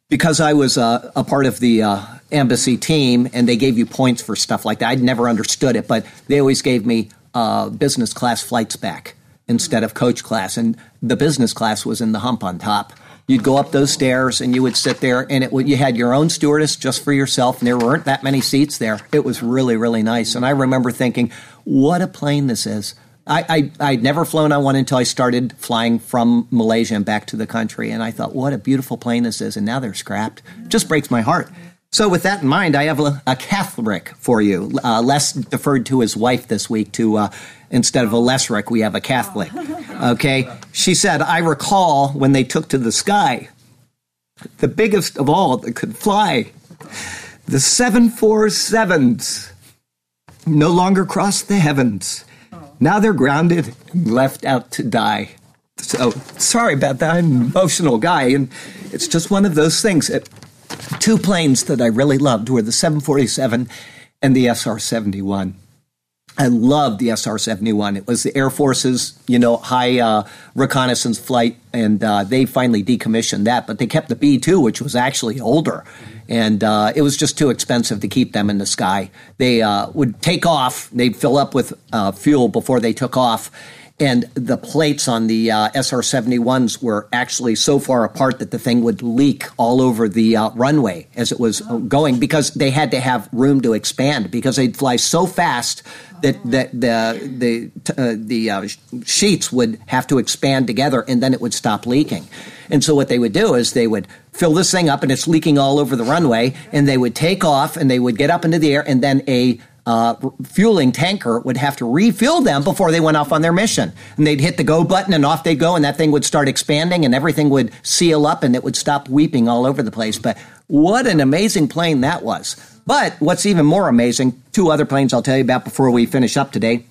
because I was uh, a part of the uh, embassy team and they gave you points for stuff like that, I'd never understood it, but they always gave me uh, business class flights back instead of coach class. And the business class was in the hump on top. You'd go up those stairs and you would sit there, and it would, you had your own stewardess just for yourself, and there weren't that many seats there. It was really, really nice. And I remember thinking, what a plane this is. I, I, I'd never flown on one until I started flying from Malaysia and back to the country. And I thought, what a beautiful plane this is. And now they're scrapped. Just breaks my heart. So, with that in mind, I have a, Catholic for you. Uh, Les deferred to his wife this week to, uh, instead of a Lesric, we have a Catholic. Okay? She said, I recall when they took to the sky, the biggest of all that could fly, the 747s no longer crossed the heavens. Now they're grounded and left out to die. So, sorry about that. I'm an emotional guy, and it's just one of those things. It, two planes that I really loved were the 747 and the SR 71. I loved the SR 71. It was the Air Force's, you know, high uh, reconnaissance flight, and uh, they finally decommissioned that. But they kept the B 2, which was actually older. And uh, it was just too expensive to keep them in the sky. They uh, would take off, they'd fill up with uh, fuel before they took off and the plates on the uh, SR 71s were actually so far apart that the thing would leak all over the uh, runway as it was going because they had to have room to expand because they'd fly so fast that, that the, the, uh, the uh, sheets would have to expand together and then it would stop leaking. And so what they would do is they would fill this thing up and it's leaking all over the runway and they would take off and they would get up into the air and then a uh, fueling tanker would have to refill them before they went off on their mission. And they'd hit the go button and off they'd go, and that thing would start expanding and everything would seal up and it would stop weeping all over the place. But what an amazing plane that was. But what's even more amazing, two other planes I'll tell you about before we finish up today.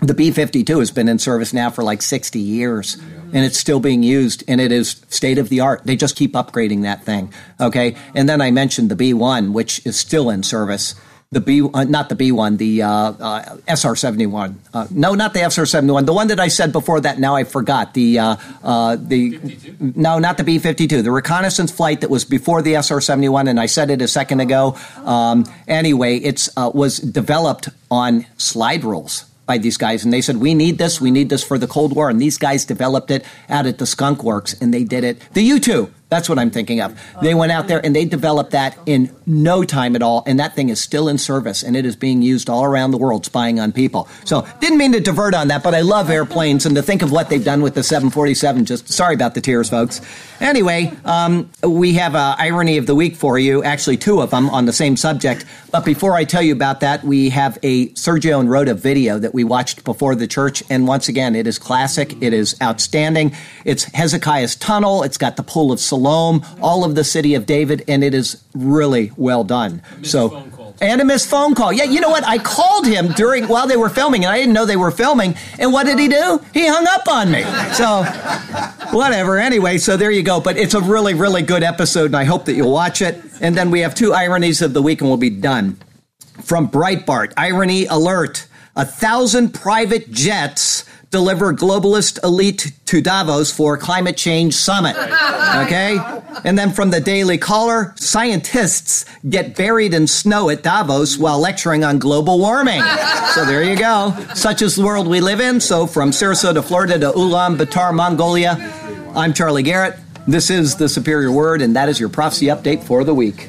The B 52 has been in service now for like 60 years and it's still being used and it is state of the art. They just keep upgrading that thing. Okay. And then I mentioned the B 1, which is still in service the B, uh, not the B one, the uh, uh, SR seventy one. Uh, no, not the SR seventy one. The one that I said before that. Now I forgot the uh, uh, the 52? no, not the B fifty two. The reconnaissance flight that was before the SR seventy one, and I said it a second ago. Um, anyway, it's was developed on slide rules by these guys, and they said we need this, we need this for the Cold War, and these guys developed it out at the Skunk Works, and they did it. The U two that's what I'm thinking of. They went out there and they developed that in no time at all, and that thing is still in service and it is being used all around the world spying on people. So, didn't mean to divert on that, but I love airplanes and to think of what they've done with the 747. Just sorry about the tears, folks. Anyway, um, we have a irony of the week for you, actually two of them on the same subject. But before I tell you about that, we have a Sergio and Rhoda video that we watched before the church, and once again, it is classic. It is outstanding. It's Hezekiah's tunnel. It's got the pool of Siloam, all of the city of David, and it is really well done. So. And a missed phone call. Yeah, you know what? I called him during while they were filming, and I didn't know they were filming. And what did he do? He hung up on me. So, whatever. Anyway, so there you go. But it's a really, really good episode, and I hope that you'll watch it. And then we have two ironies of the week, and we'll be done. From Breitbart, irony alert: a thousand private jets deliver globalist elite to Davos for climate change summit. Okay? And then from the Daily Caller, scientists get buried in snow at Davos while lecturing on global warming. So there you go. Such is the world we live in. So from Sarasota, Florida to Ulaanbaatar, Mongolia, I'm Charlie Garrett. This is the Superior Word, and that is your prophecy update for the week.